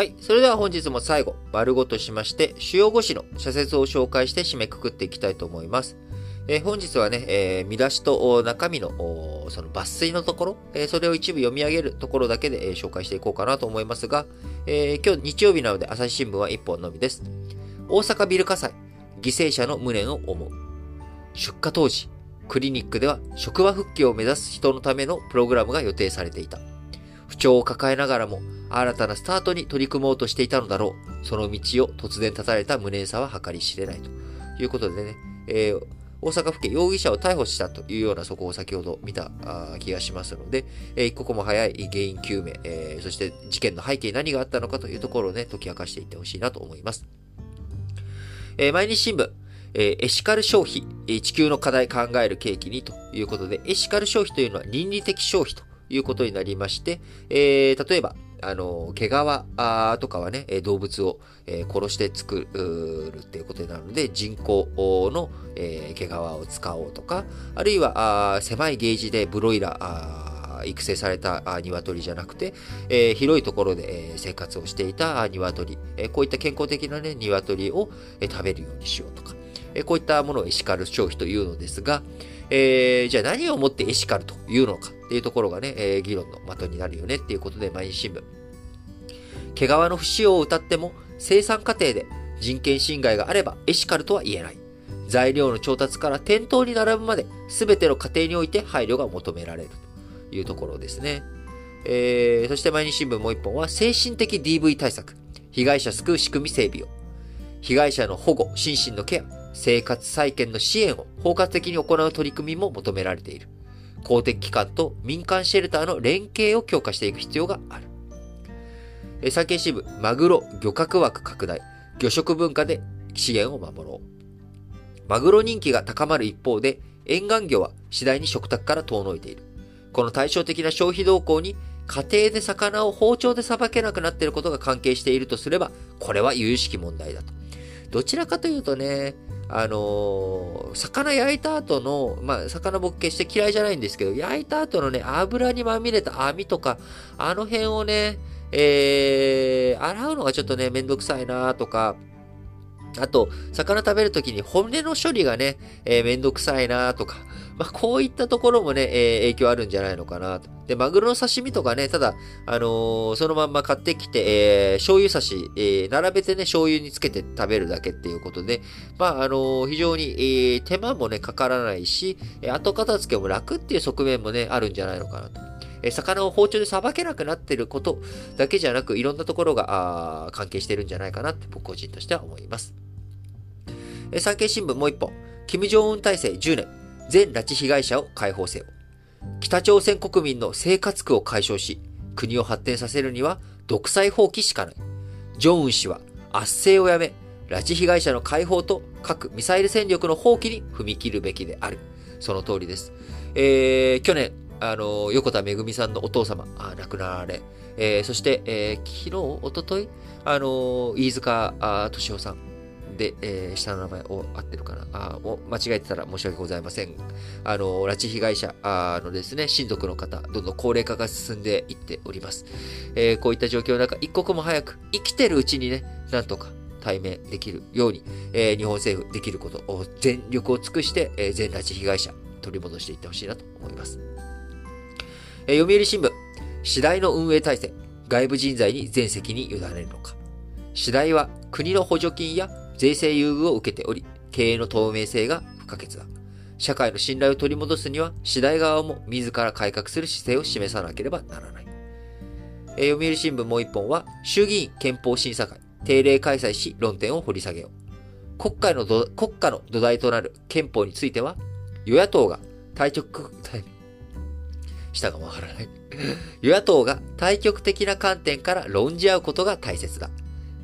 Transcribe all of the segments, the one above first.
はい。それでは本日も最後、丸ごとしまして、主要語詞の社説を紹介して締めくくっていきたいと思います。えー、本日はね、えー、見出しと中身のその抜粋のところ、えー、それを一部読み上げるところだけで、え紹介していこうかなと思いますが、え今日日曜日なので朝日新聞は1本のみです。大阪ビル火災、犠牲者の無念を思う。出火当時、クリニックでは職場復帰を目指す人のためのプログラムが予定されていた。不調を抱えながらも、新たなスタートに取り組もうとしていたのだろう。その道を突然立たれた無念さは計り知れないということでね、えー、大阪府警容疑者を逮捕したというようなそこを先ほど見た気がしますので、えー、一刻も早い原因究明、えー、そして事件の背景に何があったのかというところをね、解き明かしていってほしいなと思います。え、毎日新聞、え、エシカル消費、地球の課題考える契機にということで、エシカル消費というのは倫理的消費ということになりまして、え、例えば、あの、毛皮とかはね、動物を、殺して作るっていうことになるので、人工の、毛皮を使おうとか、あるいは、狭いゲージでブロイラー、育成された鶏じゃなくて、えー、広いところで、え、生活をしていた鶏、えー、こういった健康的なね、鶏を、え食べるようにしようとか、えこういったものをエシカル消費というのですが、えーじゃあ何をもってエシカルというのか。っていうところがね、え議論の的になるよねっていうことで、毎日新聞。毛皮の不使用を謳っても、生産過程で人権侵害があればエシカルとは言えない。材料の調達から店頭に並ぶまで、すべての過程において配慮が求められるというところですね。えー、そして毎日新聞もう一本は、精神的 DV 対策。被害者救う仕組み整備を。被害者の保護、心身のケア、生活再建の支援を包括的に行う取り組みも求められている。公的機関と民間シェルターの連携を強化していく必要がある。産経新聞、マグロ漁獲枠拡大。魚食文化で資源を守ろう。マグロ人気が高まる一方で、沿岸魚は次第に食卓から遠のいている。この対照的な消費動向に家庭で魚を包丁でさばけなくなっていることが関係しているとすれば、これは有識問題だと。どちらかというとね、あのー、魚焼いた後の、まあ、魚僕決して嫌いじゃないんですけど、焼いた後のね、油にまみれた網とか、あの辺をね、えー、洗うのがちょっとね、めんどくさいなとか、あと、魚食べるときに骨の処理がね、えー、めんどくさいなとか、まあ、こういったところもね、えー、影響あるんじゃないのかなと。で、マグロの刺身とかね、ただ、あのー、そのまんま買ってきて、えー、醤油刺し、えー、並べてね、醤油につけて食べるだけっていうことで、まあ、あの非常に、えー、手間もね、かからないし、後片付けも楽っていう側面もね、あるんじゃないのかなと。え魚を包丁でさばけなくなっていることだけじゃなく、いろんなところが関係してるんじゃないかなって僕個人としては思います。え産経新聞もう一本。金正恩体制10年。全拉致被害者を解放せよ。北朝鮮国民の生活苦を解消し、国を発展させるには独裁放棄しかない。ジョンウン氏は圧政をやめ、拉致被害者の解放と核・ミサイル戦力の放棄に踏み切るべきである。その通りです。えー、去年、あの、横田めぐみさんのお父様、あ亡くなられ、えー、そして、えー、昨日、おととい、あの、飯塚敏夫さんで、えー、下の名前を合ってるかなあ間違えてたら申し訳ございません。あの、拉致被害者のですね、親族の方、どんどん高齢化が進んでいっております。えー、こういった状況の中、一刻も早く、生きてるうちにね、なんとか対面できるように、えー、日本政府できることを全力を尽くして、え、全拉致被害者取り戻していってほしいなと思います。え読売新聞、次第の運営体制、外部人材に全責に委ねるのか。次第は国の補助金や税制優遇を受けており、経営の透明性が不可欠だ。社会の信頼を取り戻すには、次第側も自ら改革する姿勢を示さなければならない。え読売新聞もう一本は、衆議院憲法審査会、定例開催し論点を掘り下げよう。国会の国家の土台となる憲法については、与野党が対局、下が回らない。与野党が対極的な観点から論じ合うことが大切だ。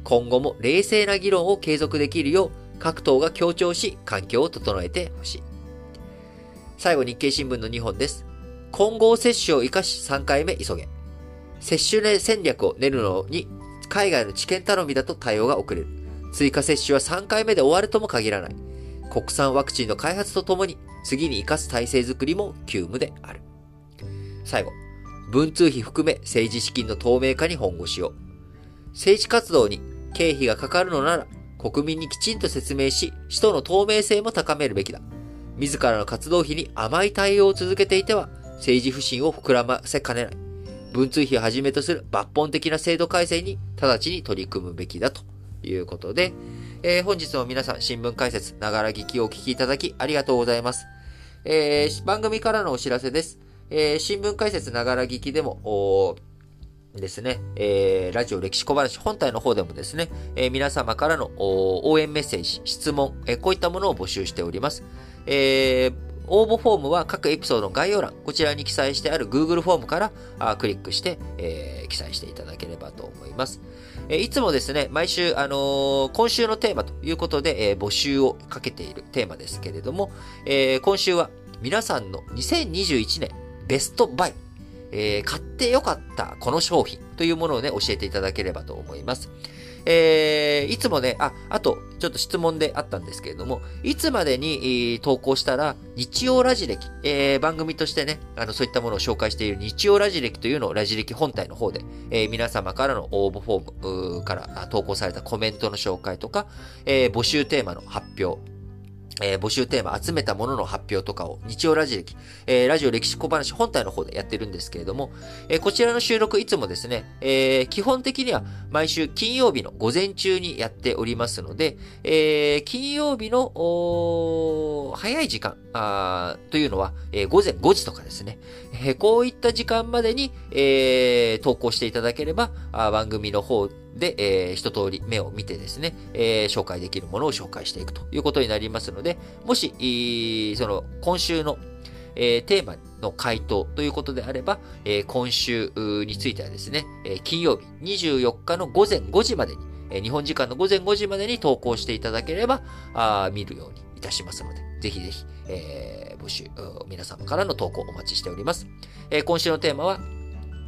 今後も冷静な議論を継続できるよう各党が協調し環境を整えてほしい。最後日経新聞の2本です。混合接種を活かし3回目急げ。接種戦略を練るのに海外の知見頼みだと対応が遅れる。追加接種は3回目で終わるとも限らない。国産ワクチンの開発とともに次に活かす体制づくりも急務である。最後、文通費含め政治資金の透明化に本腰を。政治活動に経費がかかるのなら、国民にきちんと説明し、使途の透明性も高めるべきだ。自らの活動費に甘い対応を続けていては、政治不信を膨らませかねない。文通費をはじめとする抜本的な制度改正に直ちに取り組むべきだということで、えー、本日も皆さん新聞解説、ながら聞きをお聞きいただきありがとうございます。えー、番組からのお知らせです。えー、新聞解説ながら聞きでも、ですね、えー、ラジオ歴史小話本体の方でもですね、えー、皆様からの応援メッセージ、質問、えー、こういったものを募集しております。えー、応募フォームは各エピソードの概要欄、こちらに記載してある Google フォームからあクリックして、えー、記載していただければと思います。えー、いつもですね、毎週、あのー、今週のテーマということで、えー、募集をかけているテーマですけれども、えー、今週は皆さんの2021年ベストバイえー、買ってよかったこの商品というものをね、教えていただければと思います。えー、いつもね、あ、あと、ちょっと質問であったんですけれども、いつまでに、えー、投稿したら、日曜ラジ歴、えー、番組としてね、あの、そういったものを紹介している日曜ラジ歴というのをラジ歴本体の方で、えー、皆様からの応募フォームから投稿されたコメントの紹介とか、え、募集テーマの発表、えー、募集テーマ集めたものの発表とかを日曜ラジオ歴、えー、ラジオ歴史小話本体の方でやってるんですけれども、えー、こちらの収録いつもですね、え基本的には毎週金曜日の午前中にやっておりますので、え金曜日の早い時間あというのは、え午前5時とかですね、えこういった時間までに、え投稿していただければあ番組の方で、えー、一通り目を見てですね、えー、紹介できるものを紹介していくということになりますので、もし、その、今週の、えー、テーマの回答ということであれば、えー、今週についてはですね、えー、金曜日24日の午前5時までに、えー、日本時間の午前5時までに投稿していただければ、あ見るようにいたしますので、ぜひぜひ、えー、募集、皆様からの投稿お待ちしております。えー、今週のテーマは、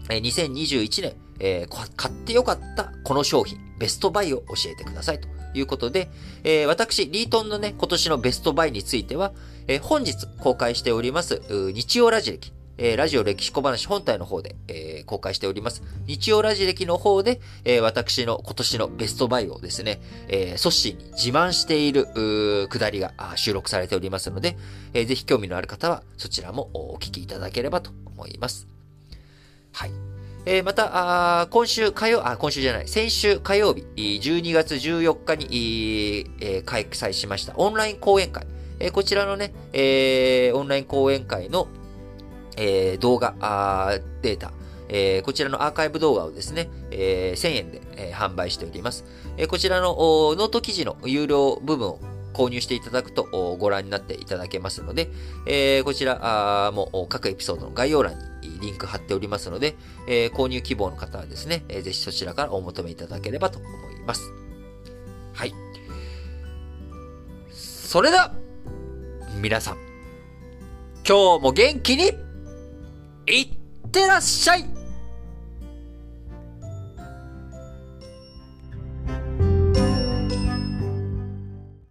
2021年、えー、買ってよかったこの商品、ベストバイを教えてくださいということで、えー、私、リートンのね、今年のベストバイについては、えー、本日公開しております、日曜ラジ歴、えー、ラジオ歴史小話本体の方で、えー、公開しております。日曜ラジ歴の方で、えー、私の今年のベストバイをですね、えー、ソッシーに自慢している、くだりが収録されておりますので、えー、ぜひ興味のある方はそちらもお聞きいただければと思います。はい。えー、また、あ今週火曜、あ、今週じゃない、先週火曜日、12月14日に、えー、開催しましたオンライン講演会。えー、こちらのね、えー、オンライン講演会の、えー、動画あデータ、えー、こちらのアーカイブ動画をですね、えー、1000円で、えー、販売しております。えー、こちらのノート記事の有料部分を購入していただくとご覧になっていただけますので、えー、こちらも各エピソードの概要欄にリンク貼っておりますので、えー、購入希望の方はですね、えー、ぜひそちらからお求めいただければと思います。はい。それでは、皆さん、今日も元気に、いってらっしゃい